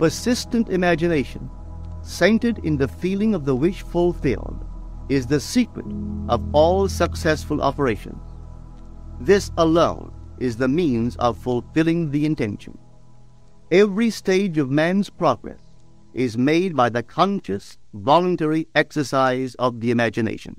Persistent imagination, centered in the feeling of the wish fulfilled, is the secret of all successful operations. This alone is the means of fulfilling the intention. Every stage of man's progress is made by the conscious, voluntary exercise of the imagination.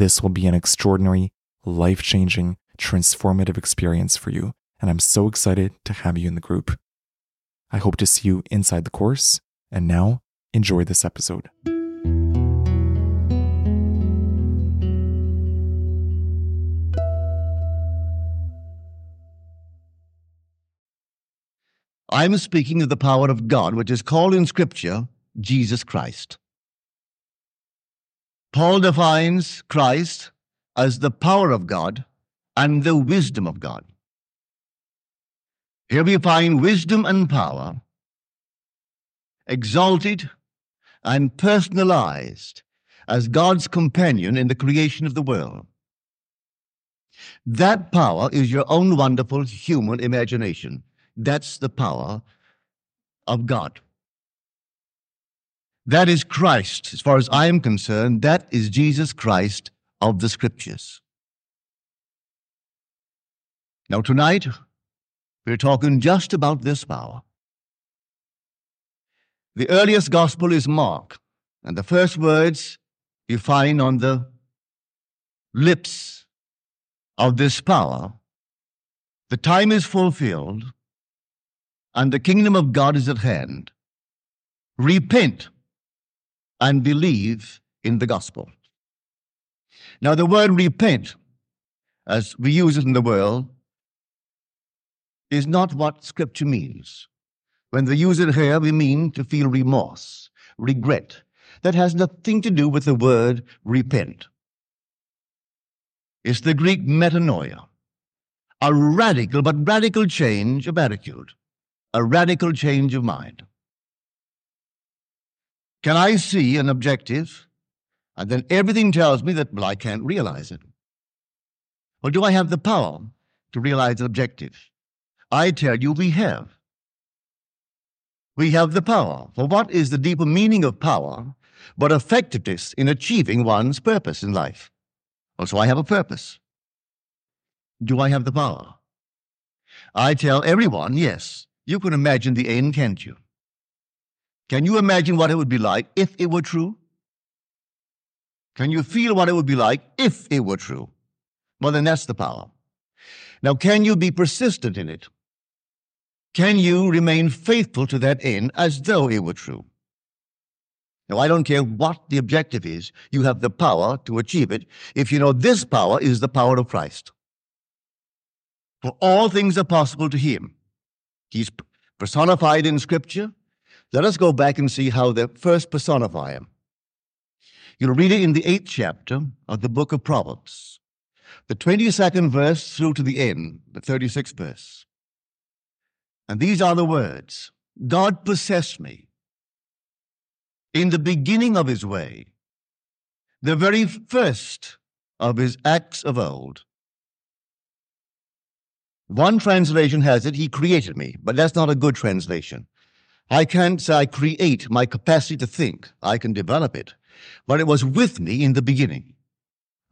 this will be an extraordinary, life changing, transformative experience for you, and I'm so excited to have you in the group. I hope to see you inside the course, and now enjoy this episode. I'm speaking of the power of God, which is called in Scripture Jesus Christ. Paul defines Christ as the power of God and the wisdom of God. Here we find wisdom and power exalted and personalized as God's companion in the creation of the world. That power is your own wonderful human imagination. That's the power of God. That is Christ. As far as I am concerned, that is Jesus Christ of the Scriptures. Now, tonight, we're talking just about this power. The earliest gospel is Mark, and the first words you find on the lips of this power the time is fulfilled and the kingdom of God is at hand. Repent and believe in the gospel. Now, the word repent, as we use it in the world, is not what scripture means. When we use it here, we mean to feel remorse, regret. That has nothing to do with the word repent. It's the Greek metanoia, a radical but radical change of attitude a radical change of mind. Can I see an objective? And then everything tells me that, well, I can't realize it. Or do I have the power to realize an objective? I tell you, we have. We have the power. For what is the deeper meaning of power but effectiveness in achieving one's purpose in life? Well, so I have a purpose. Do I have the power? I tell everyone, yes. You can imagine the end, can't you? Can you imagine what it would be like if it were true? Can you feel what it would be like if it were true? Well, then that's the power. Now, can you be persistent in it? Can you remain faithful to that end as though it were true? Now, I don't care what the objective is, you have the power to achieve it if you know this power is the power of Christ. For all things are possible to him He's personified in Scripture. Let us go back and see how they first personify him. You'll read it in the eighth chapter of the book of Proverbs, the 22nd verse through to the end, the 36th verse. And these are the words God possessed me in the beginning of his way, the very first of his acts of old. One translation has it, he created me, but that's not a good translation. I can't say I create my capacity to think. I can develop it, but it was with me in the beginning.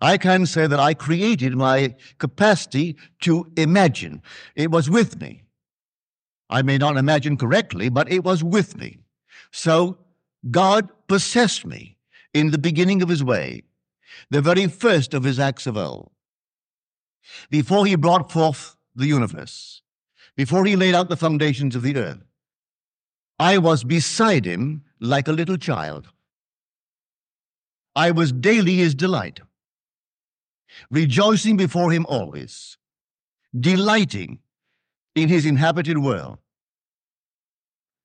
I can say that I created my capacity to imagine. It was with me. I may not imagine correctly, but it was with me. So God possessed me in the beginning of his way, the very first of his acts of old. Before he brought forth the universe, before he laid out the foundations of the earth, I was beside him like a little child. I was daily his delight, rejoicing before him always, delighting in his inhabited world.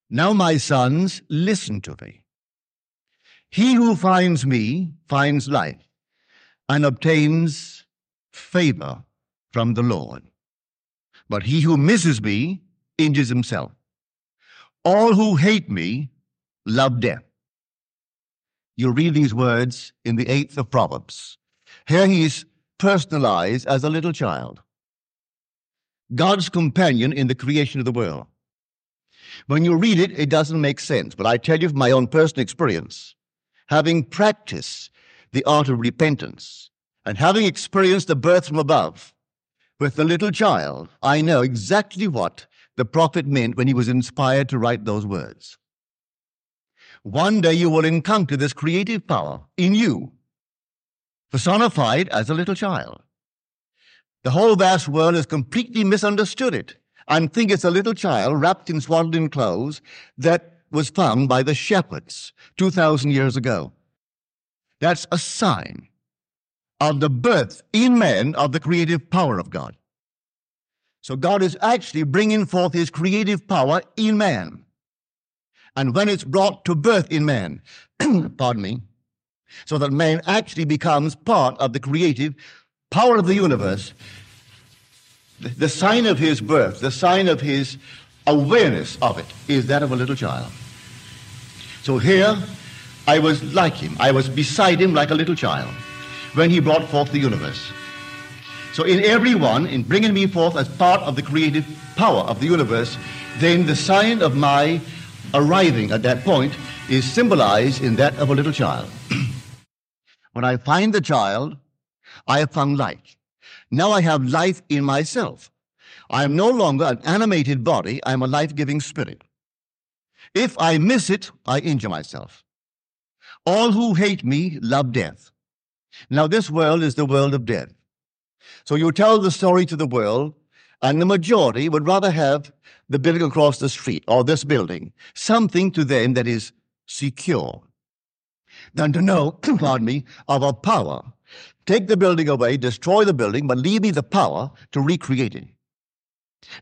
Now, my sons, listen to me. He who finds me finds life and obtains favor from the Lord. But he who misses me injures himself. All who hate me love death. You'll read these words in the eighth of Proverbs. Here he's personalized as a little child. God's companion in the creation of the world. When you read it, it doesn't make sense. But I tell you from my own personal experience, having practiced the art of repentance and having experienced the birth from above with the little child, I know exactly what the prophet meant when he was inspired to write those words. One day you will encounter this creative power in you, personified as a little child. The whole vast world has completely misunderstood it and think it's a little child wrapped in swaddling clothes that was found by the shepherds 2,000 years ago. That's a sign of the birth in man of the creative power of God. So God is actually bringing forth his creative power in man. And when it's brought to birth in man, pardon me, so that man actually becomes part of the creative power of the universe, the sign of his birth, the sign of his awareness of it, is that of a little child. So here, I was like him. I was beside him like a little child when he brought forth the universe. So in everyone, in bringing me forth as part of the creative power of the universe, then the sign of my arriving at that point is symbolized in that of a little child. when I find the child, I have found life. Now I have life in myself. I am no longer an animated body, I am a life giving spirit. If I miss it, I injure myself. All who hate me love death. Now, this world is the world of death. So you tell the story to the world, and the majority would rather have the building across the street or this building, something to them that is secure, than to know, pardon me, of a power Take the building away, destroy the building, but leave me the power to recreate it.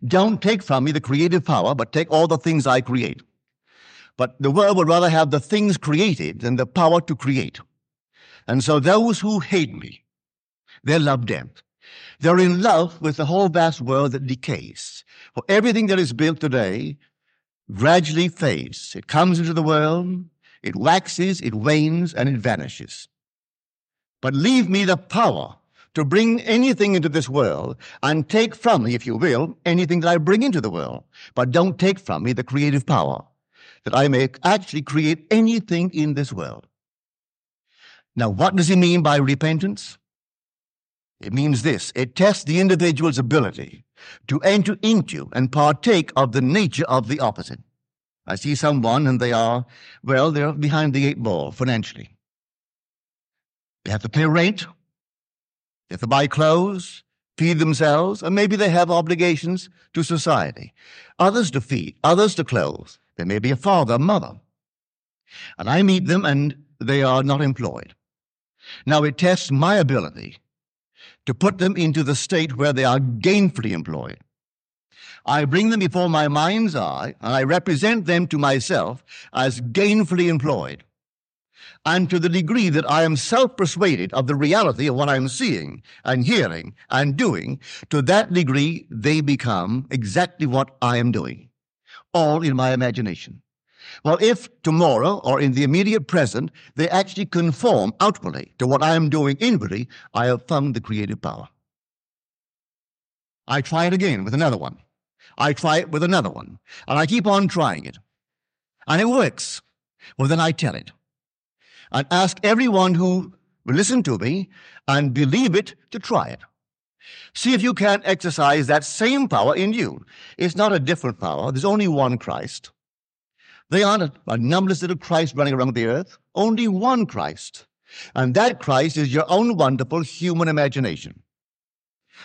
Don't take from me the creative power, but take all the things I create. But the world would rather have the things created than the power to create. And so those who hate me, they love death. They're in love with the whole vast world that decays. For everything that is built today gradually fades. It comes into the world, it waxes, it wanes, and it vanishes. But leave me the power to bring anything into this world and take from me, if you will, anything that I bring into the world. But don't take from me the creative power that I may actually create anything in this world. Now, what does he mean by repentance? It means this it tests the individual's ability to enter into and partake of the nature of the opposite. I see someone and they are, well, they're behind the eight ball financially. They have to pay rent. They have to buy clothes, feed themselves, and maybe they have obligations to society. Others to feed, others to clothe. They may be a father, a mother. And I meet them and they are not employed. Now it tests my ability to put them into the state where they are gainfully employed. I bring them before my mind's eye and I represent them to myself as gainfully employed and to the degree that I am self persuaded of the reality of what I'm seeing and hearing and doing, to that degree they become exactly what I am doing, all in my imagination. Well, if tomorrow or in the immediate present they actually conform outwardly to what I am doing inwardly, I have found the creative power. I try it again with another one. I try it with another one. And I keep on trying it. And it works. Well, then I tell it. And ask everyone who will listen to me and believe it to try it. See if you can't exercise that same power in you. It's not a different power. There's only one Christ. They aren't a, a numberless little Christ running around the earth. Only one Christ. And that Christ is your own wonderful human imagination.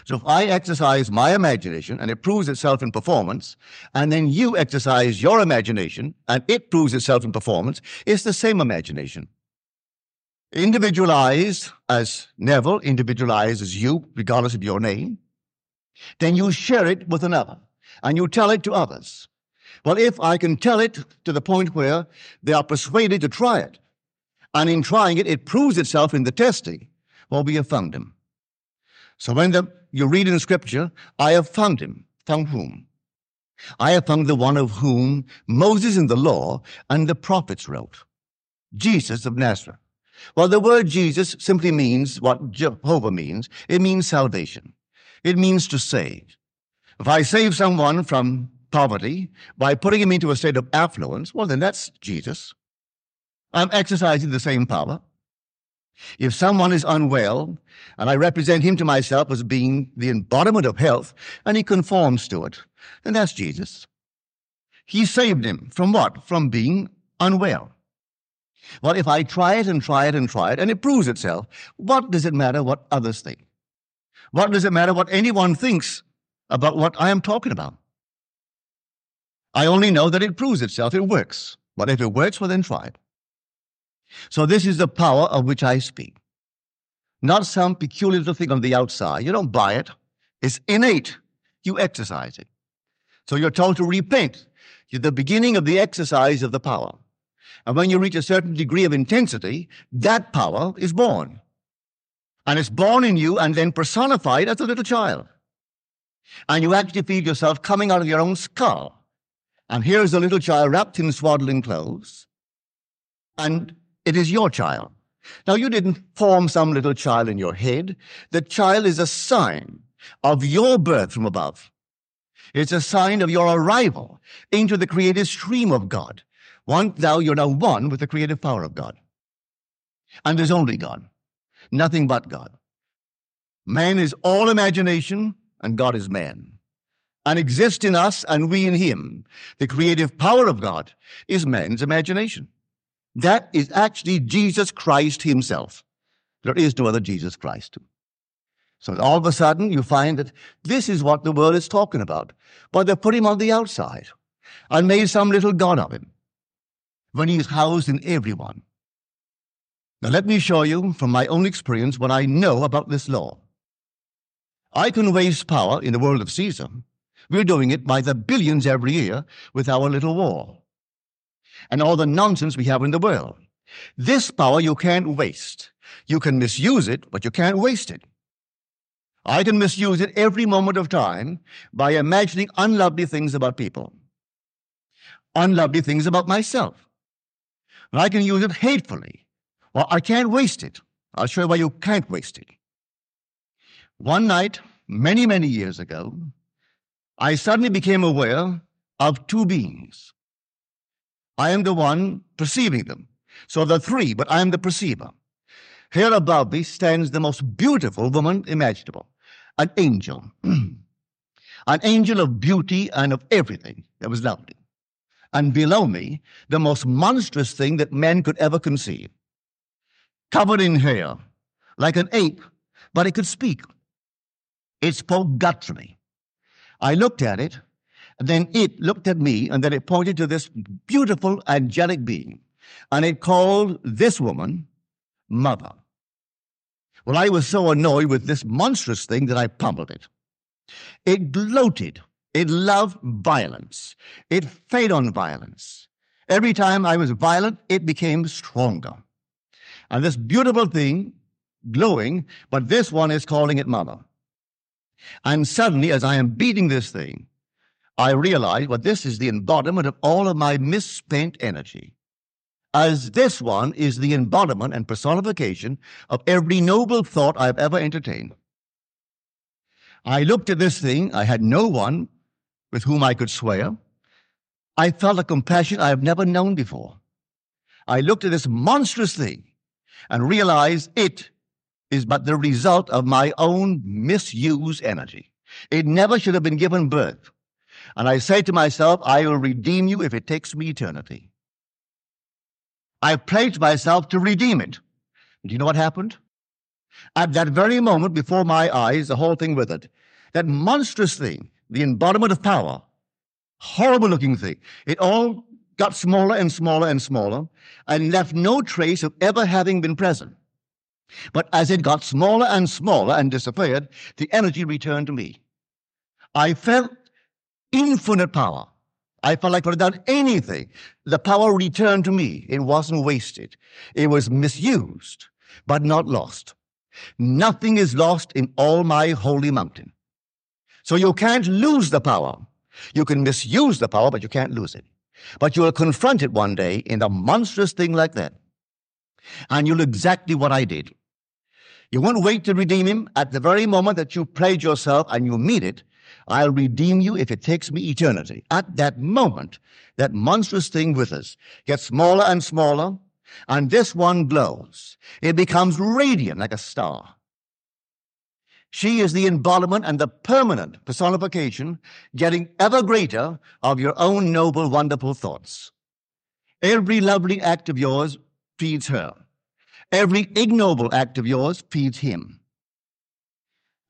So if I exercise my imagination and it proves itself in performance, and then you exercise your imagination and it proves itself in performance, it's the same imagination. Individualized as Neville, individualized as you, regardless of your name. Then you share it with another and you tell it to others. Well, if I can tell it to the point where they are persuaded to try it, and in trying it, it proves itself in the testing, well, we have found him. So when the, you read in Scripture, I have found him. Found whom? I have found the one of whom Moses in the law and the prophets wrote. Jesus of Nazareth. Well, the word Jesus simply means what Jehovah means. It means salvation. It means to save. If I save someone from poverty by putting him into a state of affluence, well, then that's Jesus. I'm exercising the same power. If someone is unwell and I represent him to myself as being the embodiment of health and he conforms to it, then that's Jesus. He saved him from what? From being unwell. Well, if I try it and try it and try it and it proves itself, what does it matter what others think? What does it matter what anyone thinks about what I am talking about? I only know that it proves itself, it works. But if it works, well, then try it. So this is the power of which I speak. Not some peculiar little thing on the outside. You don't buy it. It's innate. You exercise it. So you're told to repent. You're the beginning of the exercise of the power. And when you reach a certain degree of intensity, that power is born. And it's born in you and then personified as a little child. And you actually feel yourself coming out of your own skull and here's a little child wrapped in swaddling clothes, and it is your child. Now, you didn't form some little child in your head. The child is a sign of your birth from above. It's a sign of your arrival into the creative stream of God. One, thou, you're now one with the creative power of God. And there's only God, nothing but God. Man is all imagination, and God is man and exist in us and we in him. The creative power of God is man's imagination. That is actually Jesus Christ himself. There is no other Jesus Christ. So all of a sudden you find that this is what the world is talking about. But they put him on the outside and made some little god of him when he is housed in everyone. Now let me show you from my own experience what I know about this law. I can waste power in the world of Caesar we're doing it by the billions every year with our little war and all the nonsense we have in the world. This power you can't waste. You can misuse it, but you can't waste it. I can misuse it every moment of time by imagining unlovely things about people, unlovely things about myself. And I can use it hatefully. Well, I can't waste it. I'll show you why you can't waste it. One night, many, many years ago, I suddenly became aware of two beings. I am the one perceiving them. So the three, but I am the perceiver. Here above me stands the most beautiful woman imaginable, an angel. an angel of beauty and of everything that was lovely. And below me, the most monstrous thing that men could ever conceive. Covered in hair, like an ape, but it could speak. It spoke gutturally. I looked at it, and then it looked at me, and then it pointed to this beautiful angelic being, and it called this woman mother. Well, I was so annoyed with this monstrous thing that I pummeled it. It gloated. It loved violence. It fed on violence. Every time I was violent, it became stronger. And this beautiful thing, glowing, but this one is calling it mother. And suddenly, as I am beating this thing, I realize, well, this is the embodiment of all of my misspent energy. As this one is the embodiment and personification of every noble thought I've ever entertained. I looked at this thing. I had no one with whom I could swear. I felt a compassion I have never known before. I looked at this monstrous thing and realized it is but the result of my own misused energy. It never should have been given birth. And I say to myself, I will redeem you if it takes me eternity. I pledged myself to redeem it. Do you know what happened? At that very moment, before my eyes, the whole thing with it, that monstrous thing, the embodiment of power, horrible looking thing, it all got smaller and smaller and smaller and left no trace of ever having been present. But as it got smaller and smaller and disappeared, the energy returned to me. I felt infinite power. I felt like I could have done anything. The power returned to me. It wasn't wasted. It was misused, but not lost. Nothing is lost in all my holy mountain. So you can't lose the power. You can misuse the power, but you can't lose it. But you'll confront it one day in a monstrous thing like that. And you'll exactly what I did. You won't wait to redeem him at the very moment that you pledge yourself and you meet it. I'll redeem you if it takes me eternity. At that moment, that monstrous thing with us gets smaller and smaller, and this one glows. It becomes radiant like a star. She is the embodiment and the permanent personification, getting ever greater, of your own noble, wonderful thoughts. Every lovely act of yours feeds her. Every ignoble act of yours feeds him.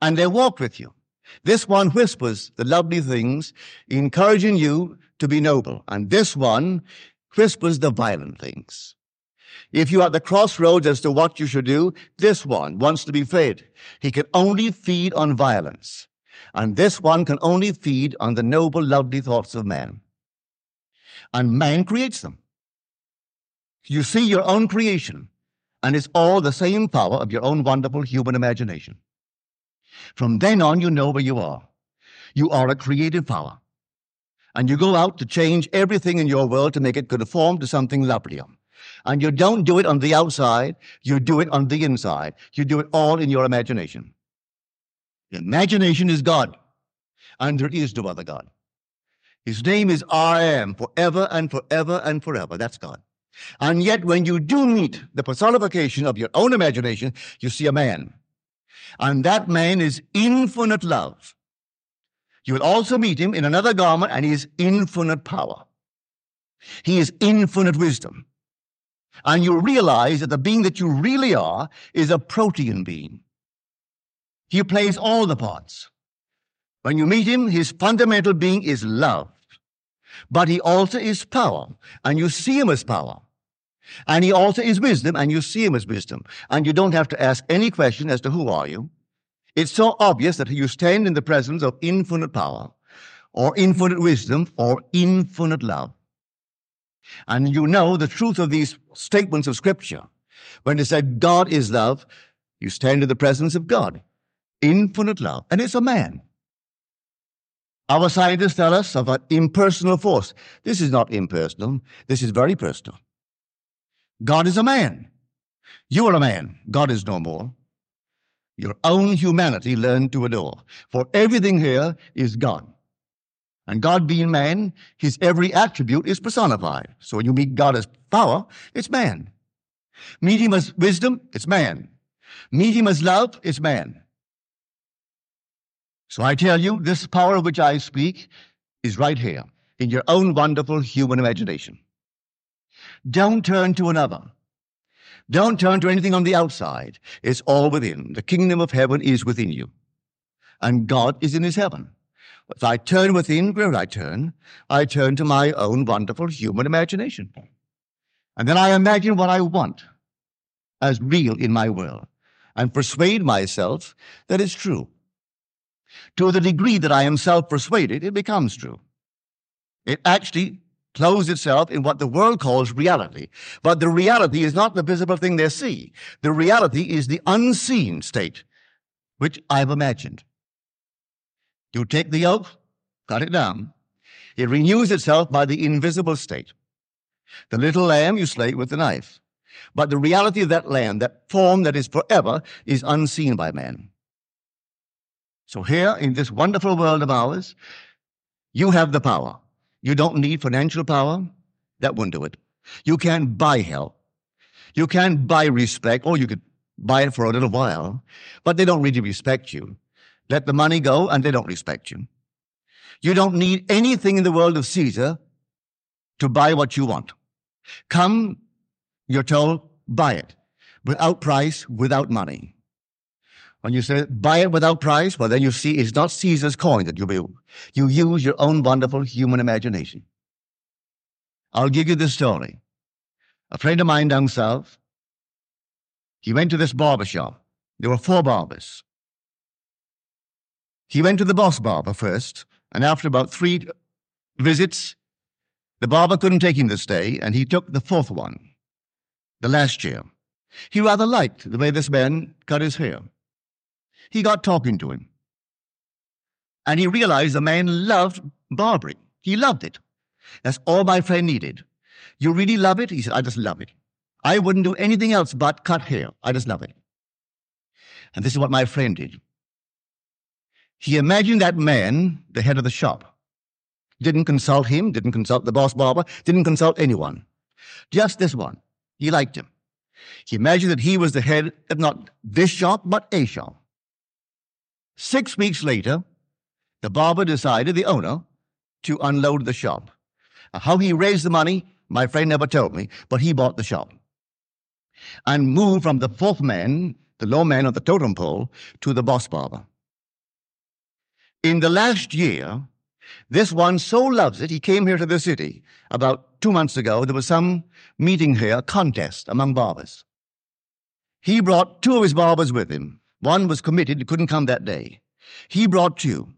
And they walk with you. This one whispers the lovely things, encouraging you to be noble. And this one whispers the violent things. If you're at the crossroads as to what you should do, this one wants to be fed. He can only feed on violence. And this one can only feed on the noble, lovely thoughts of man. And man creates them. You see your own creation, and it's all the same power of your own wonderful human imagination. From then on, you know where you are. You are a creative power. And you go out to change everything in your world to make it conform to something lovelier. And you don't do it on the outside, you do it on the inside. You do it all in your imagination. Imagination is God, and there is no other God. His name is I am, forever and forever and forever. That's God. And yet, when you do meet the personification of your own imagination, you see a man. And that man is infinite love. You will also meet him in another garment, and he is infinite power. He is infinite wisdom. And you realize that the being that you really are is a protean being. He plays all the parts. When you meet him, his fundamental being is love. But he also is power, and you see him as power. And he also is wisdom, and you see him as wisdom. And you don't have to ask any question as to who are you. It's so obvious that you stand in the presence of infinite power, or infinite wisdom, or infinite love. And you know the truth of these statements of Scripture. When it said God is love, you stand in the presence of God. Infinite love. And it's a man. Our scientists tell us of an impersonal force. This is not impersonal. This is very personal. God is a man. You are a man. God is no more. Your own humanity learn to adore. For everything here is God. And God being man, his every attribute is personified. So when you meet God as power, it's man. Meet him as wisdom, it's man. Meet him as love, it's man. So I tell you, this power of which I speak is right here in your own wonderful human imagination. Don't turn to another. Don't turn to anything on the outside. It's all within. The kingdom of heaven is within you. And God is in his heaven. If I turn within, where I turn? I turn to my own wonderful human imagination. And then I imagine what I want as real in my world and persuade myself that it's true. To the degree that I am self persuaded, it becomes true. It actually clothes itself in what the world calls reality. But the reality is not the visible thing they see. The reality is the unseen state, which I've imagined. You take the oath, cut it down, It renews itself by the invisible state. The little lamb you slay with the knife. But the reality of that lamb, that form that is forever, is unseen by man. So here in this wonderful world of ours, you have the power. You don't need financial power. That won't do it. You can't buy hell. You can't buy respect, or you could buy it for a little while, but they don't really respect you. Let the money go and they don't respect you. You don't need anything in the world of Caesar to buy what you want. Come, you're told, buy it without price, without money. When you say buy it without price, well, then you see it's not Caesar's coin that you use. You use your own wonderful human imagination. I'll give you this story. A friend of mine down south, he went to this barber shop. There were four barbers. He went to the boss barber first, and after about three visits, the barber couldn't take him this day, and he took the fourth one, the last year. He rather liked the way this man cut his hair. He got talking to him. And he realized the man loved barbering. He loved it. That's all my friend needed. You really love it? He said, I just love it. I wouldn't do anything else but cut hair. I just love it. And this is what my friend did. He imagined that man, the head of the shop. Didn't consult him, didn't consult the boss barber, didn't consult anyone. Just this one. He liked him. He imagined that he was the head of not this shop, but a shop. Six weeks later, the barber decided, the owner, to unload the shop. How he raised the money, my friend never told me, but he bought the shop and moved from the fourth man, the low man of the totem pole, to the boss barber. In the last year, this one so loves it, he came here to the city. About two months ago, there was some meeting here, a contest among barbers. He brought two of his barbers with him. One was committed, couldn't come that day. He brought two.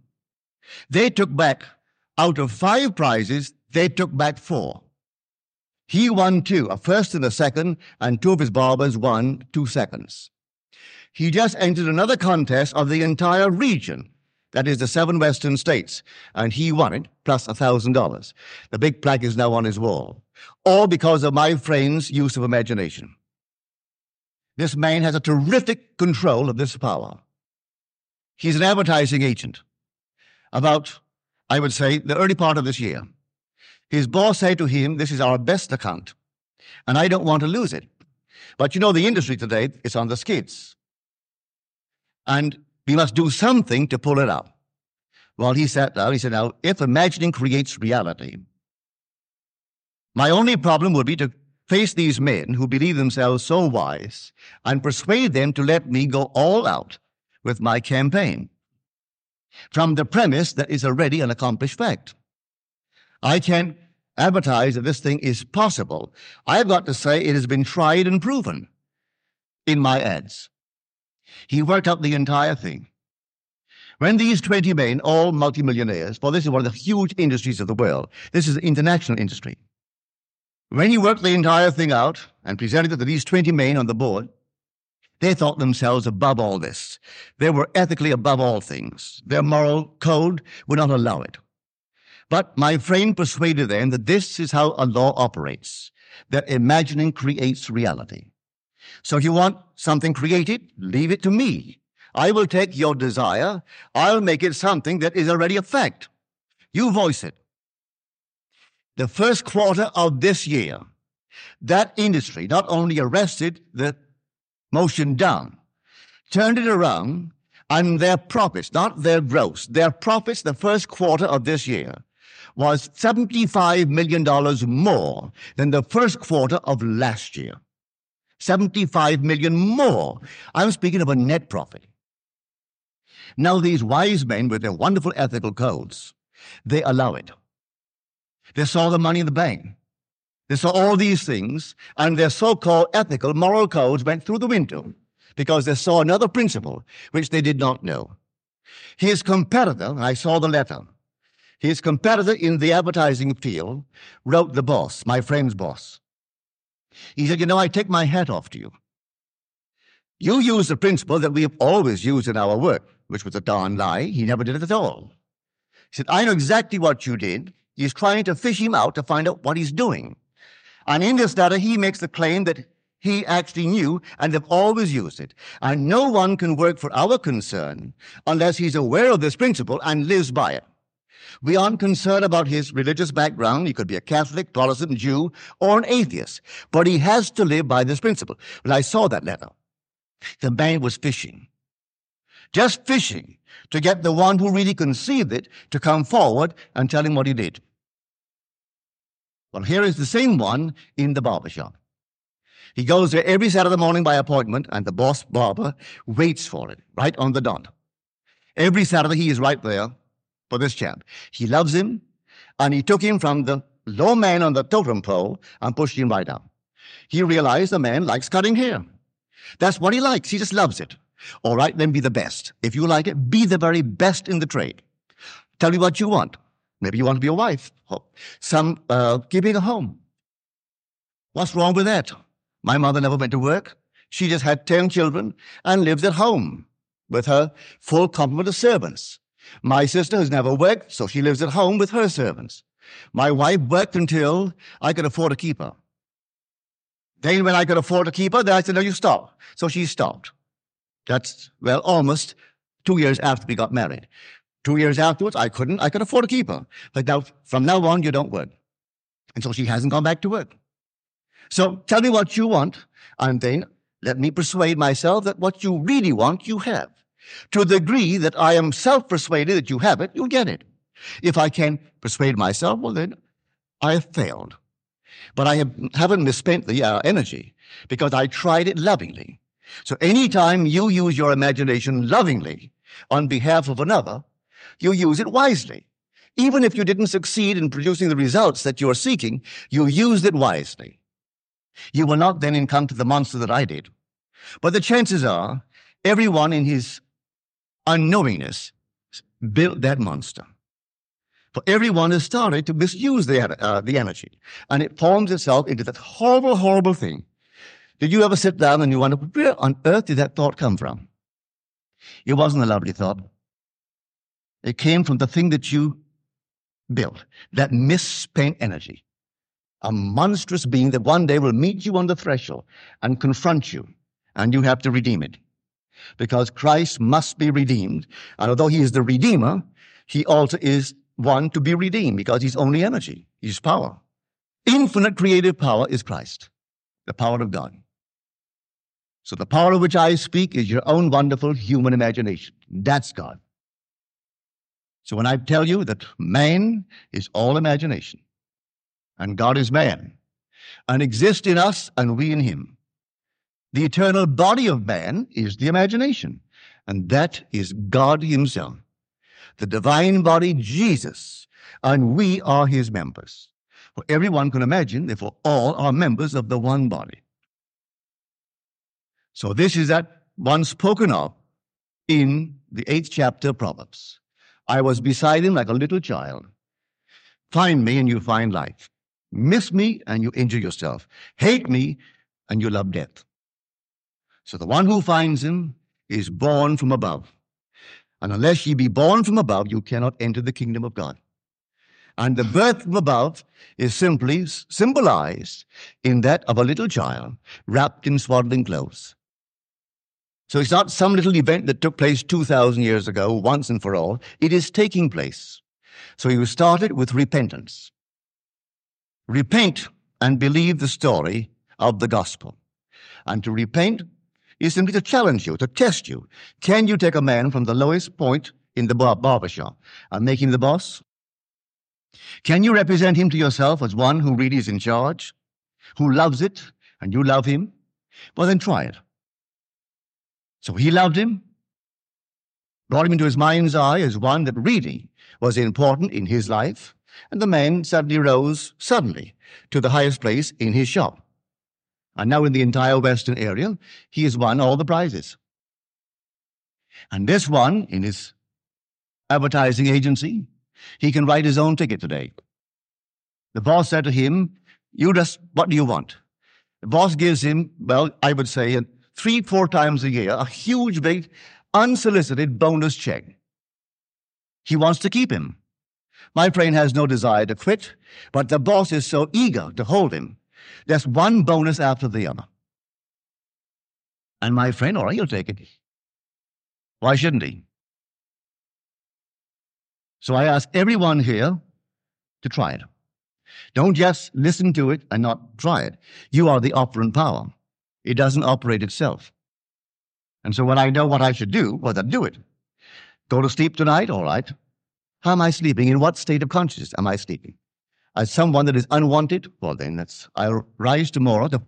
They took back, out of five prizes, they took back four. He won two, a first and a second, and two of his barbers won two seconds. He just entered another contest of the entire region, that is the seven western states, and he won it, plus a thousand dollars. The big plaque is now on his wall. All because of my friend's use of imagination. This man has a terrific control of this power. He's an advertising agent. About, I would say, the early part of this year, his boss said to him, This is our best account, and I don't want to lose it. But you know, the industry today is on the skids. And we must do something to pull it up. Well, he sat down. He said, Now, if imagining creates reality, my only problem would be to face these men who believe themselves so wise and persuade them to let me go all out with my campaign from the premise that is already an accomplished fact. I can advertise that this thing is possible. I've got to say it has been tried and proven in my ads. He worked out the entire thing. When these 20 men, all multimillionaires, for this is one of the huge industries of the world, this is an international industry, when he worked the entire thing out and presented it to these 20 men on the board, they thought themselves above all this. They were ethically above all things. Their moral code would not allow it. But my friend persuaded them that this is how a law operates, that imagining creates reality. So if you want something created, leave it to me. I will take your desire. I'll make it something that is already a fact. You voice it the first quarter of this year, that industry not only arrested the motion down, turned it around, and their profits, not their gross, their profits the first quarter of this year was $75 million more than the first quarter of last year. 75 million more. I'm speaking of a net profit. Now, these wise men with their wonderful ethical codes, they allow it. They saw the money in the bank. They saw all these things, and their so-called ethical moral codes went through the window because they saw another principle which they did not know. His competitor, I saw the letter, his competitor in the advertising field wrote the boss, my friend's boss. He said, You know, I take my hat off to you. You use the principle that we have always used in our work, which was a darn lie. He never did it at all. He said, I know exactly what you did. He's trying to fish him out to find out what he's doing. And in this letter, he makes the claim that he actually knew and have always used it. And no one can work for our concern unless he's aware of this principle and lives by it. We aren't concerned about his religious background. He could be a Catholic, Protestant, Jew, or an atheist. But he has to live by this principle. When I saw that letter, the man was fishing. Just fishing to get the one who really conceived it to come forward and tell him what he did. Well, here is the same one in the barber shop. He goes there every Saturday morning by appointment, and the boss barber waits for it right on the dot. Every Saturday, he is right there for this chap. He loves him, and he took him from the low man on the totem pole and pushed him right up. He realized the man likes cutting hair. That's what he likes. He just loves it. All right, then be the best. If you like it, be the very best in the trade. Tell me what you want. Maybe you want to be a wife. Some uh, keeping a home. What's wrong with that? My mother never went to work. She just had 10 children and lives at home with her full complement of servants. My sister has never worked, so she lives at home with her servants. My wife worked until I could afford to keep her. Then when I could afford to keep her, then I said, no, you stop. So she stopped. That's, well, almost two years after we got married. Two years afterwards, I couldn't, I could afford to keep her. But now, from now on, you don't work. And so she hasn't gone back to work. So tell me what you want, and then let me persuade myself that what you really want, you have. To the degree that I am self-persuaded that you have it, you'll get it. If I can persuade myself, well then, I have failed. But I have, haven't misspent the uh, energy because I tried it lovingly. So anytime you use your imagination lovingly on behalf of another, you use it wisely. Even if you didn't succeed in producing the results that you're seeking, you used it wisely. You will not then encounter the monster that I did. But the chances are everyone in his unknowingness built that monster. For everyone has started to misuse the, uh, the energy, and it forms itself into that horrible, horrible thing did you ever sit down and you wonder, where on earth did that thought come from? It wasn't a lovely thought. It came from the thing that you built, that misspent energy. A monstrous being that one day will meet you on the threshold and confront you, and you have to redeem it. Because Christ must be redeemed. And although he is the Redeemer, he also is one to be redeemed because he's only energy. He's power. Infinite creative power is Christ, the power of God. So the power of which I speak is your own wonderful human imagination. That's God. So when I tell you that man is all imagination and God is man and exists in us and we in him, the eternal body of man is the imagination and that is God himself. The divine body, Jesus, and we are his members. For everyone can imagine, therefore all are members of the one body. So this is that one spoken of in the eighth chapter of Proverbs. I was beside him like a little child. Find me and you find life. Miss me and you injure yourself. Hate me and you love death. So the one who finds him is born from above. And unless ye be born from above, you cannot enter the kingdom of God. And the birth from above is simply symbolized in that of a little child wrapped in swaddling clothes. So it's not some little event that took place 2,000 years ago, once and for all. It is taking place. So you started with repentance. Repent and believe the story of the gospel. And to repent is simply to challenge you, to test you. Can you take a man from the lowest point in the bar- and make him the boss? Can you represent him to yourself as one who really is in charge, who loves it, and you love him? Well, then try it. So he loved him, brought him into his mind's eye as one that really was important in his life, and the man suddenly rose, suddenly, to the highest place in his shop. And now in the entire Western area, he has won all the prizes. And this one, in his advertising agency, he can write his own ticket today. The boss said to him, You just, what do you want? The boss gives him, well, I would say, three, four times a year, a huge, big, unsolicited bonus check. He wants to keep him. My friend has no desire to quit, but the boss is so eager to hold him. There's one bonus after the other. And my friend, all right, he'll take it. Why shouldn't he? So I ask everyone here to try it. Don't just listen to it and not try it. You are the operant power. It doesn't operate itself. And so when I know what I should do, well, then do it. Go to sleep tonight, all right. How am I sleeping? In what state of consciousness am I sleeping? As someone that is unwanted? Well, then that's, I'll rise tomorrow to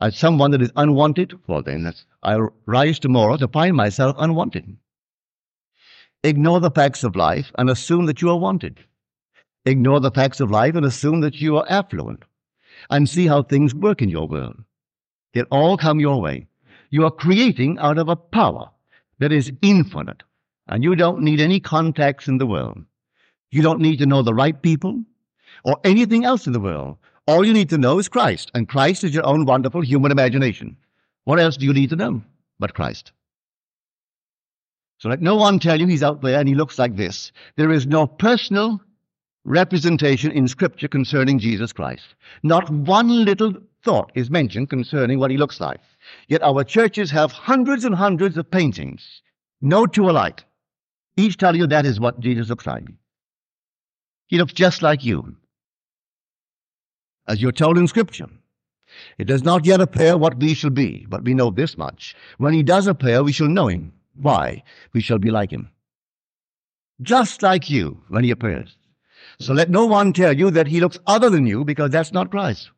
as someone that is unwanted, well then, that's, I'll rise tomorrow to find myself unwanted. Ignore the facts of life and assume that you are wanted. Ignore the facts of life and assume that you are affluent. And see how things work in your world. They all come your way. You are creating out of a power that is infinite. And you don't need any contacts in the world. You don't need to know the right people or anything else in the world. All you need to know is Christ, and Christ is your own wonderful human imagination. What else do you need to know but Christ? So let no one tell you he's out there and he looks like this. There is no personal representation in Scripture concerning Jesus Christ. Not one little thought is mentioned concerning what he looks like. Yet our churches have hundreds and hundreds of paintings, no two alike. Each tell you that is what Jesus looks like. He looks just like you as you're told in Scripture. It does not yet appear what we shall be, but we know this much. When he does appear, we shall know him. Why? We shall be like him. Just like you when he appears. So let no one tell you that he looks other than you, because that's not Christ.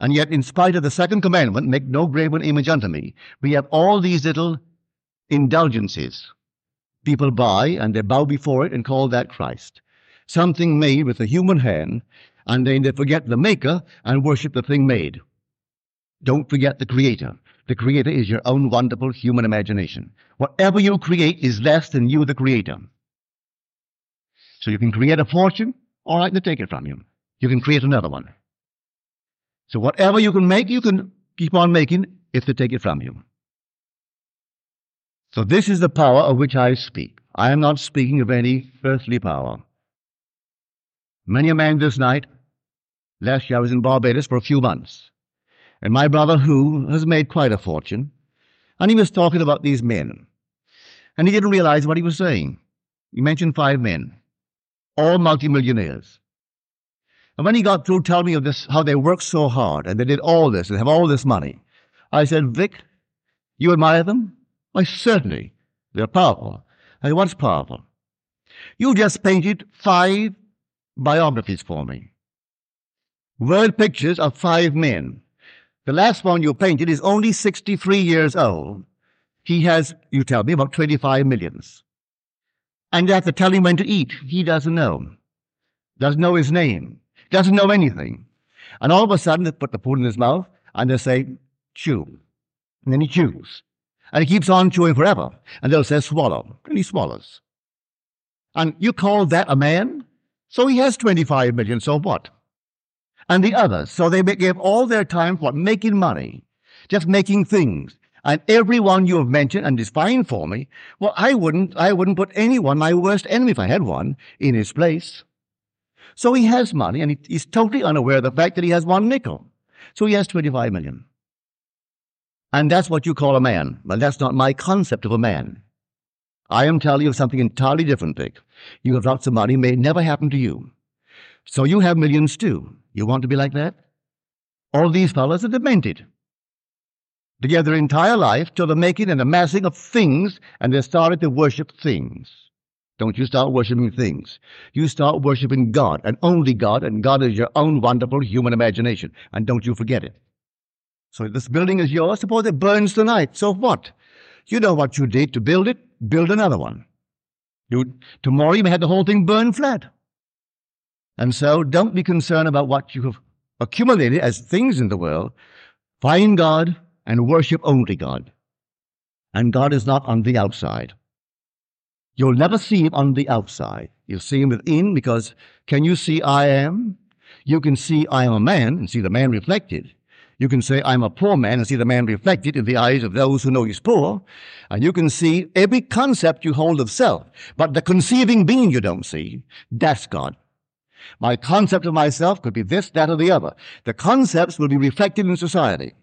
And yet, in spite of the second commandment, make no graven image unto me, we have all these little indulgences. People buy and they bow before it and call that Christ. Something made with a human hand and then they forget the maker and worship the thing made. Don't forget the creator. The creator is your own wonderful human imagination. Whatever you create is less than you, the creator. So you can create a fortune, all right, they take it from you. You can create another one. So whatever you can make, you can keep on making if they take it from you. So this is the power of which I speak. I am not speaking of any earthly power. Many a man this night Last year I was in Barbados for a few months, and my brother, who has made quite a fortune, and he was talking about these men, and he didn't realize what he was saying. He mentioned five men, all multimillionaires. And when he got through telling me of this, how they worked so hard and they did all this and have all this money, I said, Vic, you admire them? Why, certainly. They're powerful. I said, what's powerful? You just painted five biographies for me. World pictures of five men. The last one you painted is only 63 years old. He has, you tell me, about 25 millions. And you have to tell him when to eat. He doesn't know. Doesn't know his name. Doesn't know anything. And all of a sudden, they put the food in his mouth and they say, chew. And then he chews. And he keeps on chewing forever. And they'll say, swallow. And he swallows. And you call that a man? So he has 25 million, so what? and the others. So they gave all their time for making money, just making things. And every one you have mentioned and is fine for me, well, I wouldn't, I wouldn't put anyone, my worst enemy if I had one, in his place. So he has money and he, he's totally unaware of the fact that he has one nickel. So he has 25 million. And that's what you call a man. Well, that's not my concept of a man. I am telling you something entirely different, Vic. You have lots of money, may never happen to you. So you have millions too. You want to be like that? All these fellows are demented. Their entire life to the making and amassing of things, and they started to worship things. Don't you start worshiping things. You start worshiping God, and only God, and God is your own wonderful human imagination. And don't you forget it. So this building is yours. Suppose it burns tonight. So what? You know what you did to build it. Build another one. You, tomorrow you may have the whole thing burned flat. And so don't be concerned about what you have accumulated as things in the world. Find God and worship only God. And God is not on the outside. You'll never see him on the outside. You'll see him within because can you see I am? You can see I am a man and see the man reflected. You can say, I'm a poor man, and see the man reflected in the eyes of those who know he's poor. And you can see every concept you hold of self. But the conceiving being you don't see, that's God. My concept of myself could be this, that, or the other. The concepts will be reflected in society.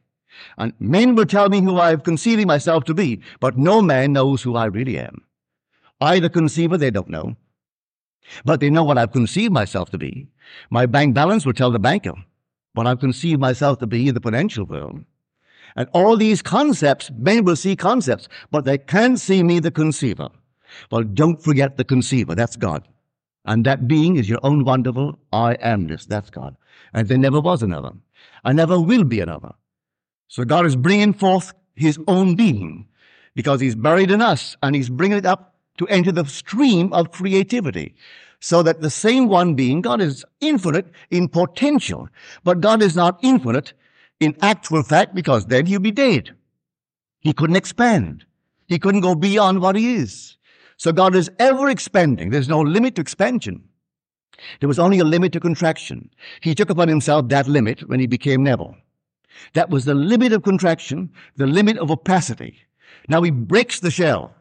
And men will tell me who I am conceiving myself to be, but no man knows who I really am. I, the conceiver, they don't know. But they know what I've conceived myself to be. My bank balance will tell the banker what I've conceived myself to be in the potential world. And all these concepts, men will see concepts, but they can't see me, the conceiver. Well, don't forget the conceiver. That's God. And that being is your own wonderful I amness. That's God. And there never was another. I never will be another. So God is bringing forth his own being because he's buried in us and he's bringing it up to enter the stream of creativity. So that the same one being, God is infinite in potential, but God is not infinite in actual fact because then he'll be dead. He couldn't expand. He couldn't go beyond what he is. So God is ever expanding. There's no limit to expansion. There was only a limit to contraction. He took upon himself that limit when he became Neville. That was the limit of contraction, the limit of opacity. Now he breaks the shell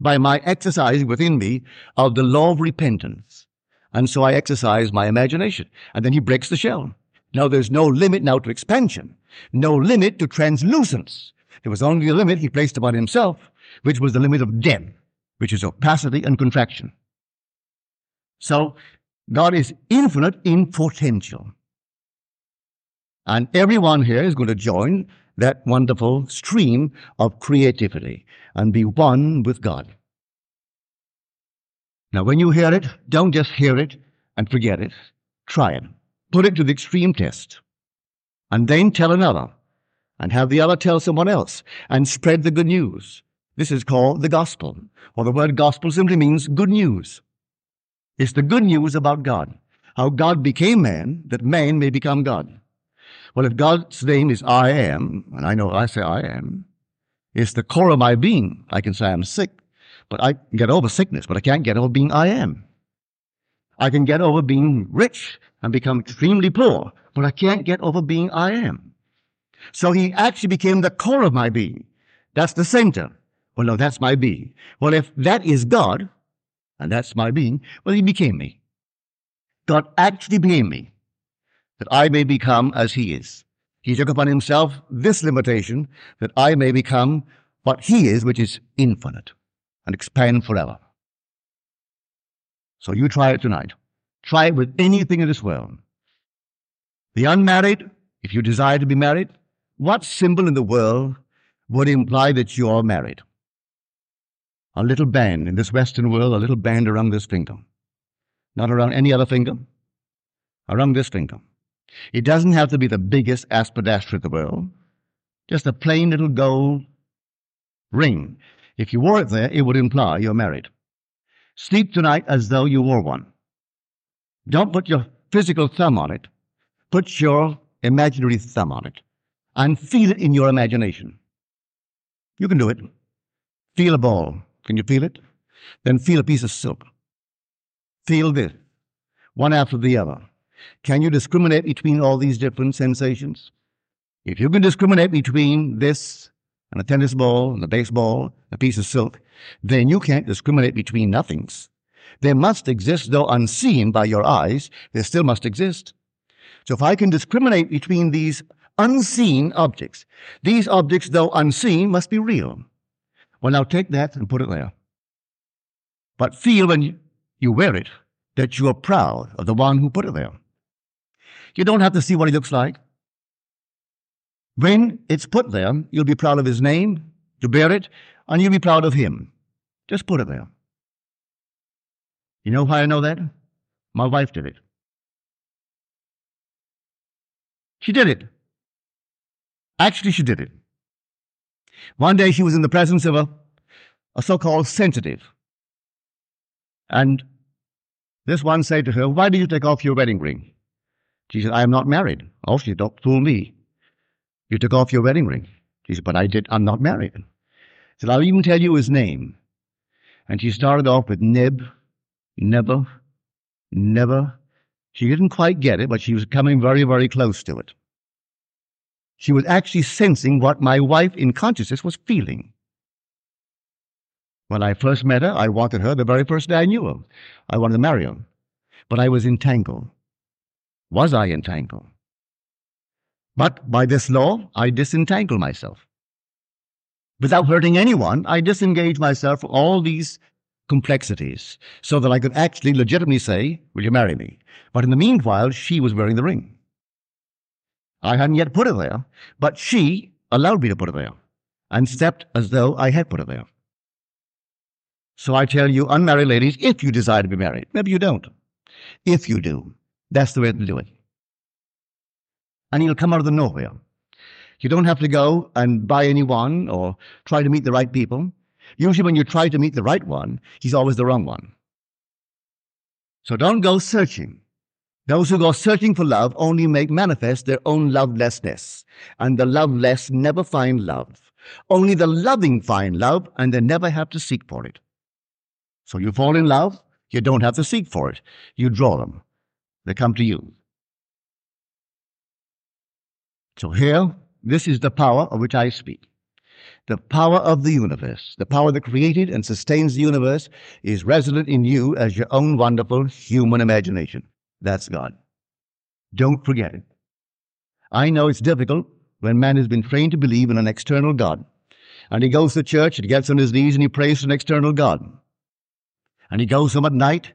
by my exercising within me of the law of repentance. And so I exercise my imagination. And then he breaks the shell. Now there's no limit now to expansion, no limit to translucence. There was only a limit he placed upon himself, which was the limit of depth, which is opacity and contraction. So God is infinite in potential. And everyone here is going to join that wonderful stream of creativity and be one with God. Now, when you hear it, don't just hear it and forget it. Try it. Put it to the extreme test. And then tell another. And have the other tell someone else. And spread the good news. This is called the gospel. Or the word gospel simply means good news. It's the good news about God. How God became man, that man may become God. Well, if God's name is I am, and I know I say I am, it's the core of my being. I can say I'm sick, but I can get over sickness, but I can't get over being I am. I can get over being rich and become extremely poor, but I can't get over being I am. So he actually became the core of my being. That's the center. Well, no, that's my being. Well, if that is God, and that's my being, well, he became me. God actually became me that I may become as he is. He took upon himself this limitation that I may become what he is, which is infinite and expand forever. So you try it tonight. Try it with anything in this world. The unmarried, if you desire to be married, what symbol in the world would imply that you are married? A little band in this Western world, a little band around this finger. Not around any other finger, around this finger. It doesn't have to be the biggest aspidistra in the world, just a plain little gold ring. If you wore it there, it would imply you're married. Sleep tonight as though you wore one. Don't put your physical thumb on it. Put your imaginary thumb on it and feel it in your imagination. You can do it. Feel a ball. Can you feel it? Then feel a piece of silk. Feel this, one after the other. Can you discriminate between all these different sensations? If you can discriminate between this and a tennis ball and a baseball, a piece of silk, then you can't discriminate between nothings. They must exist, though unseen by your eyes, they still must exist. So if I can discriminate between these unseen objects, these objects, though unseen, must be real. Well, now take that and put it there. But feel when you wear it that you are proud of the one who put it there. You don't have to see what he looks like. When it's put there, you'll be proud of his name, to bear it, and you'll be proud of him. Just put it there. You know how I know that? My wife did it. She did it. Actually, she did it. One day she was in the presence of a, a so called sensitive. And this one said to her, Why did you take off your wedding ring? She said, I am not married. Oh, she don't fool me. You took off your wedding ring. She said, but I did, I'm not married. She said, I'll even tell you his name. And she started off with Nib, never, never. She didn't quite get it, but she was coming very, very close to it. She was actually sensing what my wife in consciousness was feeling. When I first met her, I wanted her the very first day I knew her. I wanted to marry her. But I was entangled. Was I entangled? But by this law, I disentangle myself. Without hurting anyone, I disengage myself from all these complexities so that I could actually legitimately say, Will you marry me? But in the meanwhile, she was wearing the ring. I hadn't yet put it there, but she allowed me to put it there and stepped as though I had put it there. So I tell you, unmarried ladies, if you desire to be married, maybe you don't. If you do, that's the way to do it. And he'll come out of the nowhere. You don't have to go and buy anyone or try to meet the right people. Usually, when you try to meet the right one, he's always the wrong one. So don't go searching. Those who go searching for love only make manifest their own lovelessness, and the loveless never find love. Only the loving find love, and they never have to seek for it. So you fall in love, you don't have to seek for it. You draw them. They come to you. So here, this is the power of which I speak. The power of the universe, the power that created and sustains the universe, is resident in you as your own wonderful human imagination. That's God. Don't forget it. I know it's difficult when man has been trained to believe in an external God. And he goes to church and gets on his knees and he prays to an external God. And he goes home at night.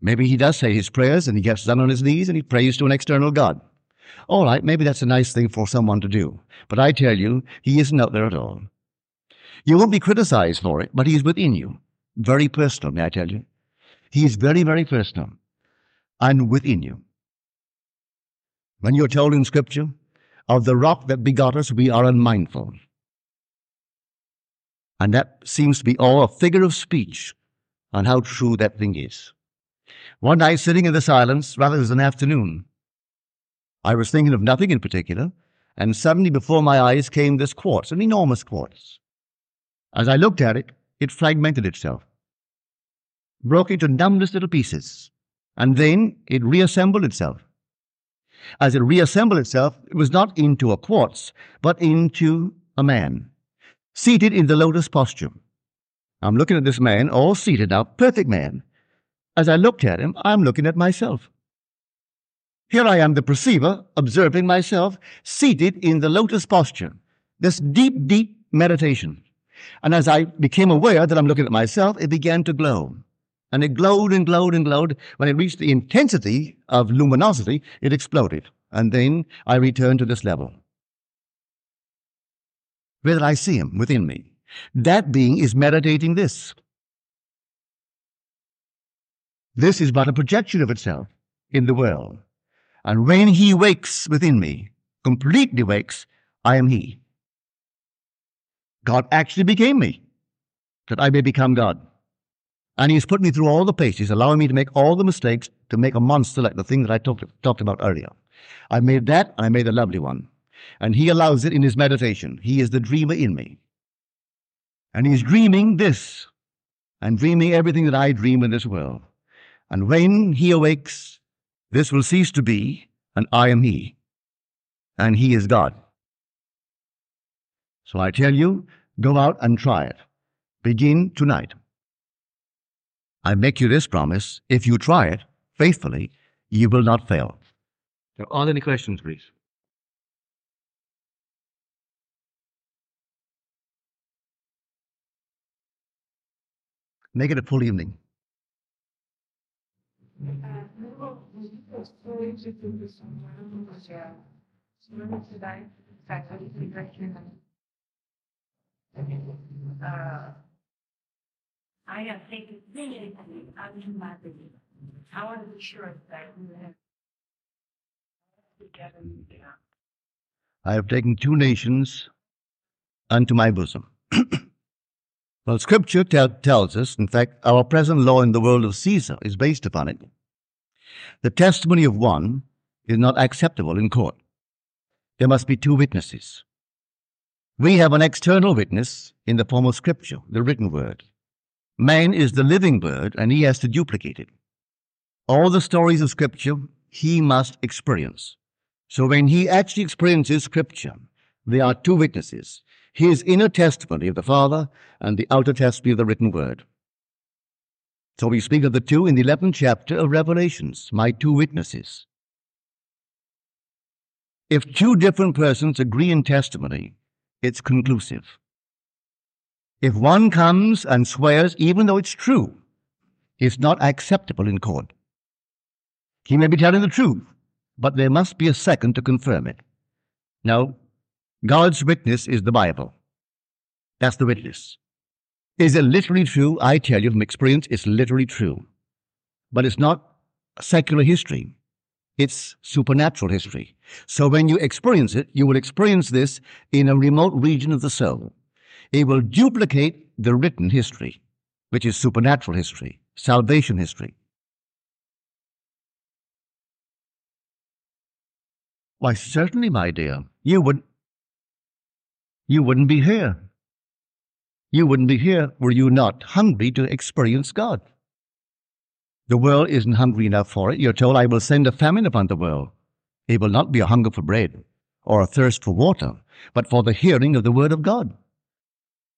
Maybe he does say his prayers and he gets down on his knees and he prays to an external God. All right, maybe that's a nice thing for someone to do. But I tell you, he isn't out there at all. You won't be criticized for it, but he's within you. Very personal, may I tell you? He is very, very personal and within you. When you're told in Scripture, of the rock that begot us, we are unmindful. And that seems to be all a figure of speech on how true that thing is. One night, sitting in the silence, rather it was an afternoon, I was thinking of nothing in particular, and suddenly before my eyes came this quartz, an enormous quartz. As I looked at it, it fragmented itself, broke into numberless little pieces, and then it reassembled itself. As it reassembled itself, it was not into a quartz, but into a man, seated in the lotus posture. I'm looking at this man, all seated now, perfect man. As I looked at him, I'm looking at myself. Here I am, the perceiver, observing myself, seated in the lotus posture, this deep, deep meditation. And as I became aware that I'm looking at myself, it began to glow. And it glowed and glowed and glowed. When it reached the intensity of luminosity, it exploded. And then I returned to this level. Where did I see him? Within me. That being is meditating this. This is but a projection of itself in the world. And when he wakes within me, completely wakes, I am he. God actually became me, that I may become God. And he has put me through all the paces, allowing me to make all the mistakes to make a monster like the thing that I talked, talked about earlier. I made that, and I made a lovely one. And he allows it in his meditation. He is the dreamer in me. And he's dreaming this, and dreaming everything that I dream in this world. And when he awakes, this will cease to be, and I am He, and He is God. So I tell you, go out and try it. Begin tonight. I make you this promise if you try it faithfully, you will not fail. Are there are any questions, please? Make it a full evening. I am taking really out of my belief. I want to be sure that. I have taken two nations unto my bosom. well, Scripture tell, tells us, in fact, our present law in the world of Caesar is based upon it. The testimony of one is not acceptable in court. There must be two witnesses. We have an external witness in the form of Scripture, the written word. Man is the living word, and he has to duplicate it. All the stories of Scripture he must experience. So when he actually experiences Scripture, there are two witnesses his inner testimony of the Father and the outer testimony of the written word. So we speak of the two in the 11th chapter of Revelations, my two witnesses. If two different persons agree in testimony, it's conclusive. If one comes and swears, even though it's true, it's not acceptable in court. He may be telling the truth, but there must be a second to confirm it. No, God's witness is the Bible. That's the witness. Is it literally true? I tell you from experience, it's literally true. But it's not secular history. It's supernatural history. So when you experience it, you will experience this in a remote region of the soul. It will duplicate the written history, which is supernatural history, salvation history. Why, certainly, my dear, you would you wouldn't be here. You wouldn't be here were you not hungry to experience God. The world isn't hungry enough for it. You're told, I will send a famine upon the world. It will not be a hunger for bread or a thirst for water, but for the hearing of the word of God.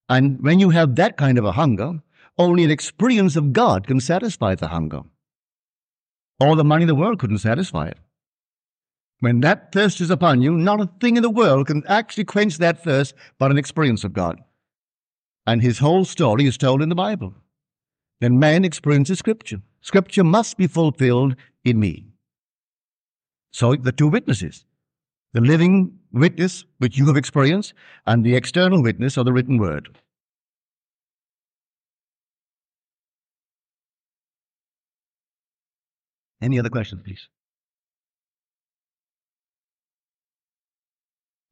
And when you have that kind of a hunger, only an experience of God can satisfy the hunger. All the money in the world couldn't satisfy it. When that thirst is upon you, not a thing in the world can actually quench that thirst but an experience of God. And his whole story is told in the Bible. Then man experiences Scripture. Scripture must be fulfilled in me. So the two witnesses, the living witness which you have experienced and the external witness of the written word. Any other questions, please?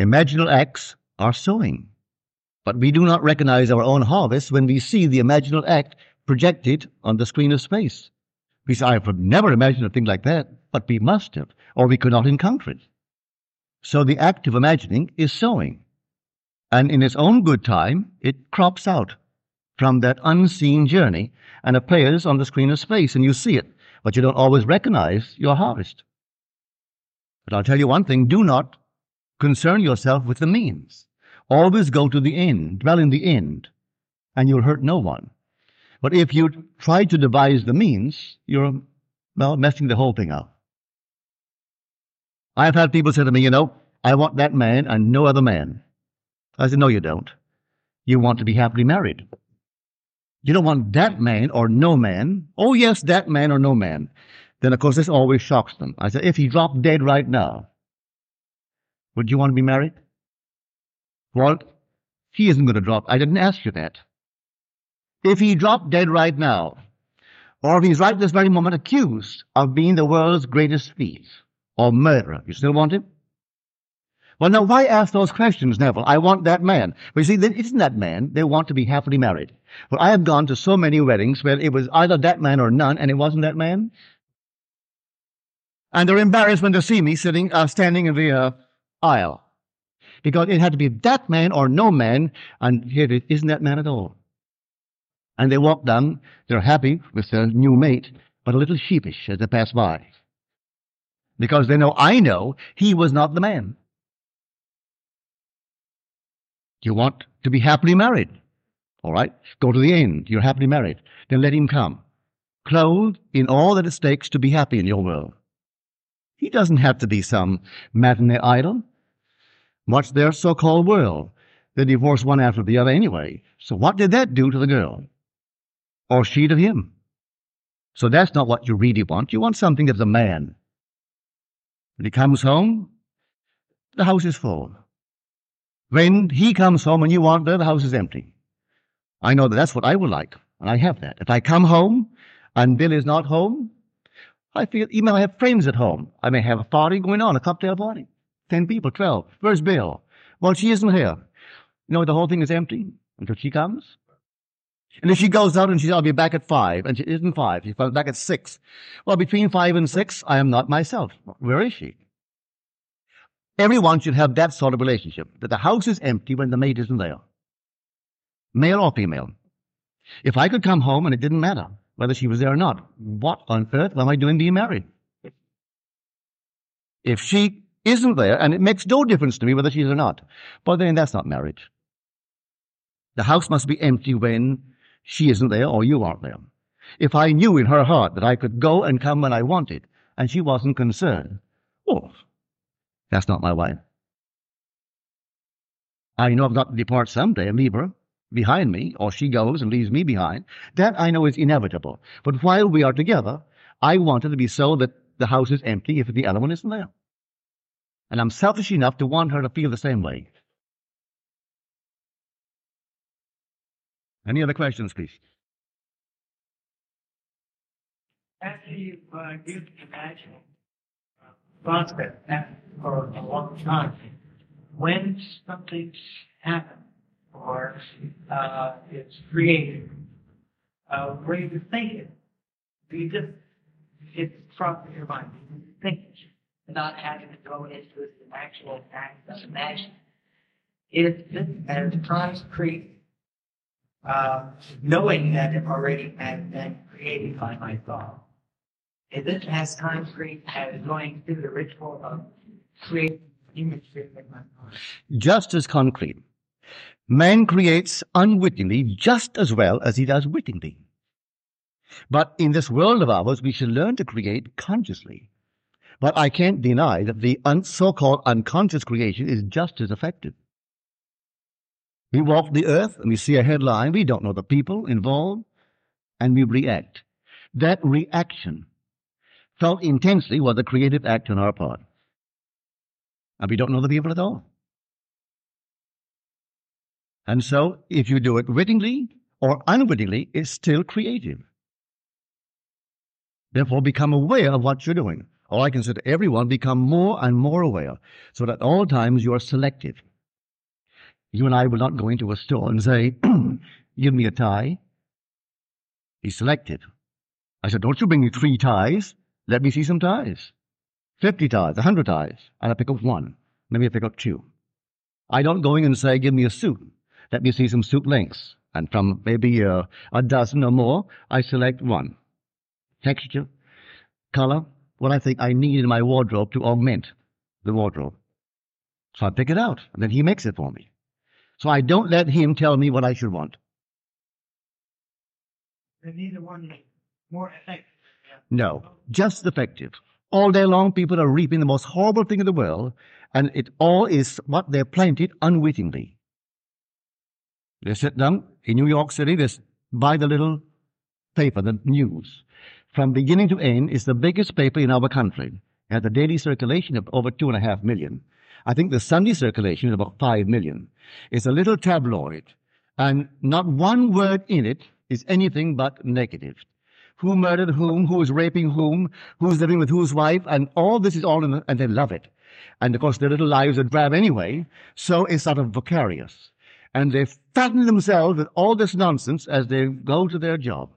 Imaginal acts are sowing. But we do not recognize our own harvest when we see the imaginal act projected on the screen of space. We say, I have never imagined a thing like that, but we must have, or we could not encounter it. So the act of imagining is sowing. And in its own good time, it crops out from that unseen journey and appears on the screen of space, and you see it, but you don't always recognize your harvest. But I'll tell you one thing do not concern yourself with the means. Always go to the end, dwell in the end, and you'll hurt no one. But if you try to devise the means, you're, well, messing the whole thing up. I've had people say to me, you know, I want that man and no other man. I said, no, you don't. You want to be happily married. You don't want that man or no man. Oh, yes, that man or no man. Then, of course, this always shocks them. I said, if he dropped dead right now, would you want to be married? Walt, he isn't going to drop. I didn't ask you that. If he dropped dead right now, or if he's right this very moment accused of being the world's greatest thief or murderer, you still want him? Well, now, why ask those questions, Neville? I want that man. But you see, it isn't that man. They want to be happily married. But I have gone to so many weddings where it was either that man or none, and it wasn't that man. And they're embarrassed when they see me sitting, uh, standing in the uh, aisle. Because it had to be that man or no man, and here it isn't that man at all. And they walk down, they're happy with their new mate, but a little sheepish as they pass by. Because they know I know he was not the man. You want to be happily married. All right, go to the end. You're happily married. Then let him come. Clothed in all that it takes to be happy in your world. He doesn't have to be some matinee idol. What's their so-called world? They divorce one after the other anyway. So what did that do to the girl? Or she to him? So that's not what you really want. You want something that's a man. When he comes home, the house is full. When he comes home and you want there, the house is empty. I know that that's what I would like, and I have that. If I come home and Bill is not home, I feel, even I have friends at home. I may have a party going on, a cocktail party. Ten people, twelve. Where's Bill? Well, she isn't here. You know, the whole thing is empty until she comes. And if she goes out and she says, I'll be back at five, and she isn't five, she's back at six. Well, between five and six, I am not myself. Where is she? Everyone should have that sort of relationship, that the house is empty when the maid isn't there. Male or female. If I could come home and it didn't matter whether she was there or not, what on earth am I doing being married? If she isn't there, and it makes no difference to me whether she's or not, but then that's not marriage. The house must be empty when she isn't there or you aren't there. If I knew in her heart that I could go and come when I wanted, and she wasn't concerned, well, that's not my wife. I know I've got to depart someday and leave her behind me, or she goes and leaves me behind. That I know is inevitable. But while we are together, I want it to be so that the house is empty if the other one isn't there. And I'm selfish enough to want her to feel the same way. Any other questions, please? After you, uh, you imagine that for a long time, when something's happened or uh, it's created, uh, where you think it, you just it's from your mind. Not having to go into the actual act of imagine. It, as concrete uh, knowing that it already has been created by my thought. Is it as concrete as going through the ritual of creating imagery in my mind? Just as concrete. Man creates unwittingly just as well as he does wittingly. But in this world of ours, we should learn to create consciously. But I can't deny that the un- so-called unconscious creation is just as effective. We walk the earth and we see a headline. We don't know the people involved and we react. That reaction felt intensely was a creative act on our part. And we don't know the people at all. And so, if you do it wittingly or unwittingly, it's still creative. Therefore, become aware of what you're doing. Or I can say to everyone, become more and more aware, so that at all times you are selective. You and I will not go into a store and say, give me a tie. He's selective. I said, don't you bring me three ties. Let me see some ties. Fifty ties, a hundred ties. And I pick up one. Maybe I pick up two. I don't go in and say, give me a suit. Let me see some suit lengths. And from maybe a, a dozen or more, I select one. Texture, color, what I think I need in my wardrobe to augment the wardrobe. So I pick it out, and then he makes it for me. So I don't let him tell me what I should want. And neither one more effective. No, just effective. All day long, people are reaping the most horrible thing in the world, and it all is what they planted unwittingly. They sit down in New York City, they buy the little paper, the news. From beginning to end, is the biggest paper in our country. It has a daily circulation of over two and a half million. I think the Sunday circulation is about five million. It's a little tabloid, and not one word in it is anything but negative. Who murdered whom, who is raping whom, who's living with whose wife, and all this is all in the, and they love it. And of course, their little lives are drab anyway, so it's sort of vicarious. And they fatten themselves with all this nonsense as they go to their job.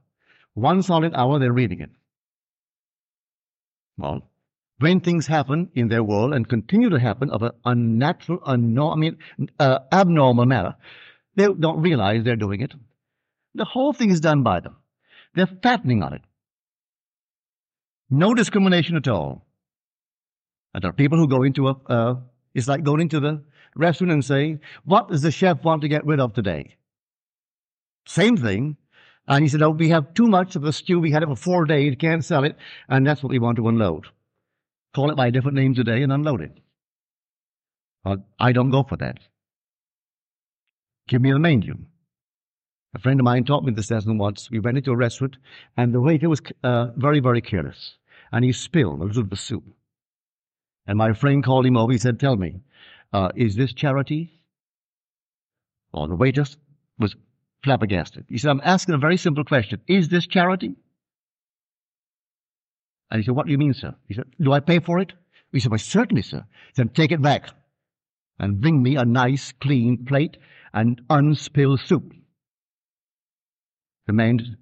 One solid hour they're reading it. Well, when things happen in their world and continue to happen of an unnatural, I mean, uh, abnormal manner, they don't realize they're doing it. The whole thing is done by them. They're fattening on it. No discrimination at all. And there are people who go into a, uh, it's like going into the restaurant and saying, what does the chef want to get rid of today? Same thing. And he said, oh, we have too much of the stew. We had it for four days. Can't sell it. And that's what we want to unload call it by a different name today, and unload it. But I don't go for that. Give me the menu. A friend of mine taught me this lesson once. We went into a restaurant, and the waiter was uh, very, very careless, and he spilled a little bit of the soup. And my friend called him over. He said, "Tell me, uh, is this charity?" Well, the waiter was flabbergasted. He said, "I'm asking a very simple question. Is this charity?" And he said, What do you mean, sir? He said, Do I pay for it? He said, Why, certainly, sir. He said, Take it back and bring me a nice, clean plate and unspilled soup. The man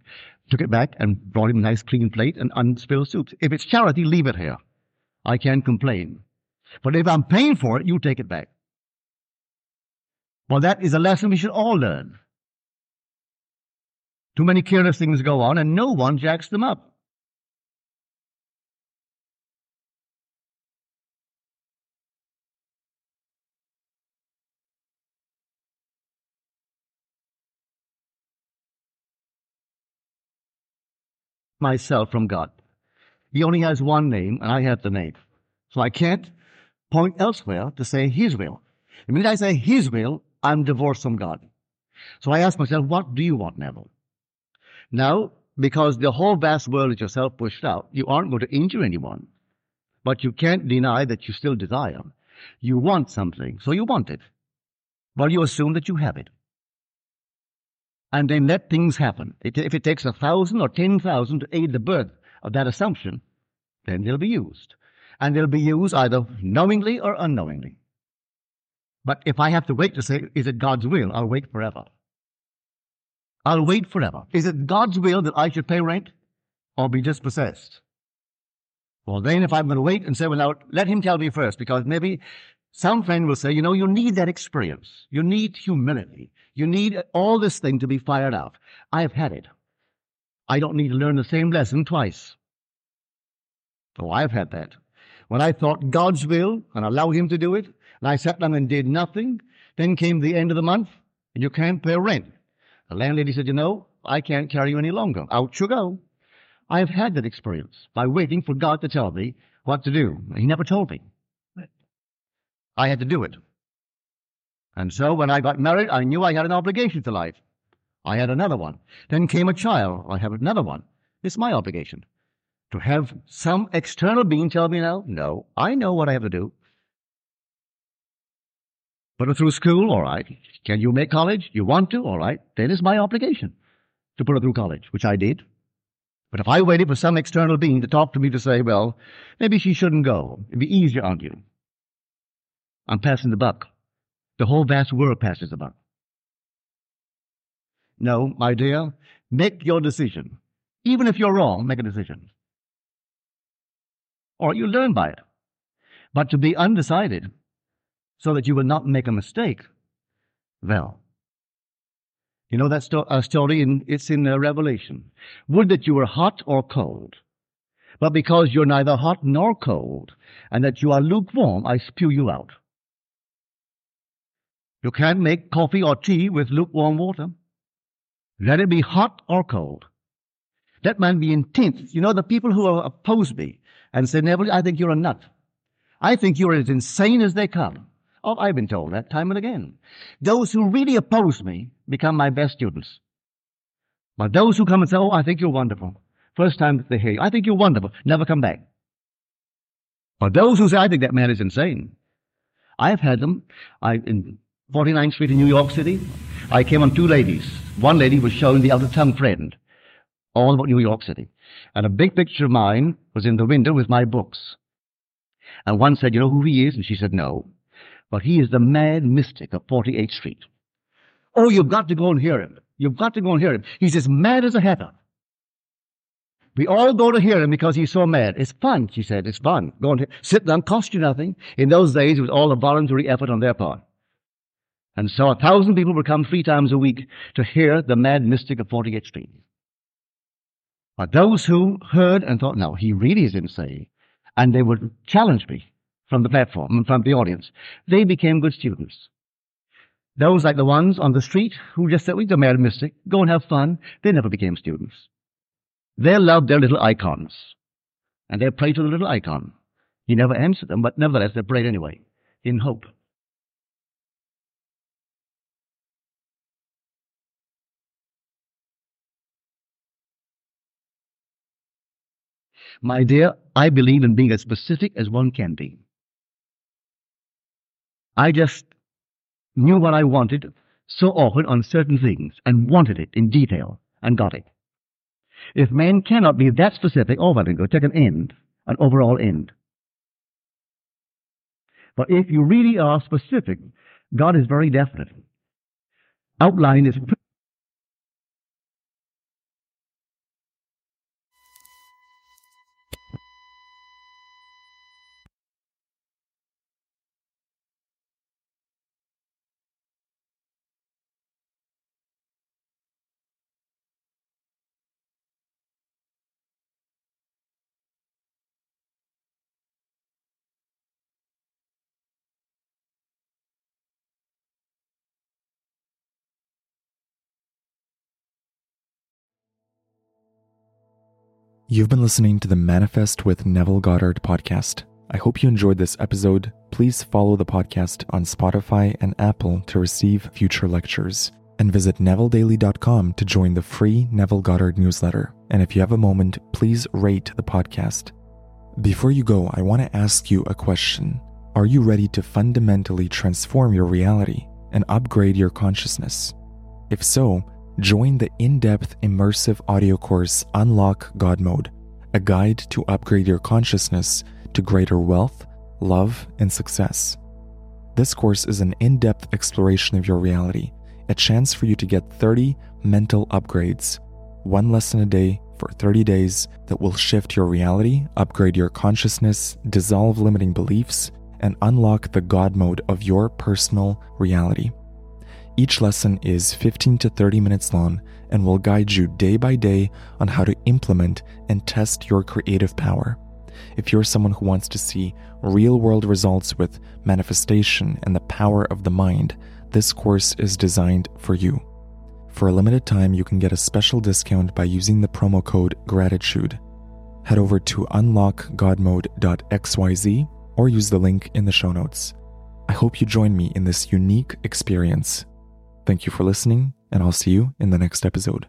took it back and brought him a nice, clean plate and unspilled soup. If it's charity, leave it here. I can't complain. But if I'm paying for it, you take it back. Well, that is a lesson we should all learn. Too many careless things go on and no one jacks them up. Myself from God. He only has one name, and I have the name. So I can't point elsewhere to say His will. The minute I say His will, I'm divorced from God. So I ask myself, what do you want, Neville? Now, because the whole vast world is yourself pushed out, you aren't going to injure anyone. But you can't deny that you still desire. You want something, so you want it. Well, you assume that you have it. And then let things happen. If it takes a thousand or ten thousand to aid the birth of that assumption, then they'll be used. And they'll be used either knowingly or unknowingly. But if I have to wait to say, is it God's will, I'll wait forever. I'll wait forever. Is it God's will that I should pay rent or be dispossessed? Well, then if I'm going to wait and say, well, now let him tell me first, because maybe some friend will say, you know, you need that experience. You need humility. You need all this thing to be fired out. I have had it. I don't need to learn the same lesson twice. Oh, I've had that. When I thought God's will and allow him to do it, and I sat down and did nothing, then came the end of the month, and you can't pay rent. The landlady said, you know, I can't carry you any longer. Out you go. I have had that experience by waiting for God to tell me what to do. He never told me. I had to do it. And so when I got married, I knew I had an obligation to life. I had another one. Then came a child. I have another one. It's my obligation. To have some external being tell me now, no, I know what I have to do. Put her through school, all right. Can you make college? You want to, all right. Then it's my obligation to put her through college, which I did. But if I waited for some external being to talk to me to say, well, maybe she shouldn't go, it'd be easier on you. I'm passing the buck. The whole vast world passes the buck. No, my dear, make your decision. Even if you're wrong, make a decision. Or you learn by it. But to be undecided so that you will not make a mistake, well, you know that sto- uh, story, in, it's in uh, Revelation. Would that you were hot or cold. But because you're neither hot nor cold, and that you are lukewarm, I spew you out. You can't make coffee or tea with lukewarm water. Let it be hot or cold. Let man be intense. You know, the people who oppose me and say, Neville, I think you're a nut. I think you're as insane as they come. Oh, I've been told that time and again. Those who really oppose me become my best students. But those who come and say, oh, I think you're wonderful. First time they hear you, I think you're wonderful. Never come back. But those who say, I think that man is insane. I've had them. I, in 49th Street in New York City, I came on two ladies. One lady was showing the other tongue friend all about New York City. And a big picture of mine was in the window with my books. And one said, you know who he is? And she said, no. But he is the mad mystic of 48th Street. Oh, you've got to go and hear him. You've got to go and hear him. He's as mad as a hatter. We all go to hear him because he's so mad. It's fun, she said. It's fun. Go and sit down, cost you nothing. In those days, it was all a voluntary effort on their part. And so a thousand people would come three times a week to hear the mad mystic of 48th Street. But those who heard and thought, no, he really is insane, and they would challenge me from the platform and from the audience, they became good students. Those like the ones on the street who just said, we're the mad mystic, go and have fun, they never became students. They loved their little icons, and they prayed to the little icon. He never answered them, but nevertheless they prayed anyway, in hope. My dear, I believe in being as specific as one can be. I just knew what I wanted so often on certain things and wanted it in detail and got it. If man cannot be that specific, oh, well, go take an end, an overall end. But if you really are specific, God is very definite. Outline is You've been listening to the Manifest with Neville Goddard podcast. I hope you enjoyed this episode. Please follow the podcast on Spotify and Apple to receive future lectures. And visit NevilleDaily.com to join the free Neville Goddard newsletter. And if you have a moment, please rate the podcast. Before you go, I want to ask you a question. Are you ready to fundamentally transform your reality and upgrade your consciousness? If so, join the in depth immersive audio course Unlock God Mode, a guide to upgrade your consciousness to greater wealth, love, and success. This course is an in depth exploration of your reality, a chance for you to get 30 mental upgrades, one lesson a day for 30 days that will shift your reality, upgrade your consciousness, dissolve limiting beliefs, and unlock the God mode of your personal reality. Each lesson is 15 to 30 minutes long and will guide you day by day on how to implement and test your creative power. If you're someone who wants to see real world results with manifestation and the power of the mind, this course is designed for you. For a limited time, you can get a special discount by using the promo code GRATITUDE. Head over to unlockgodmode.xyz or use the link in the show notes. I hope you join me in this unique experience. Thank you for listening, and I'll see you in the next episode.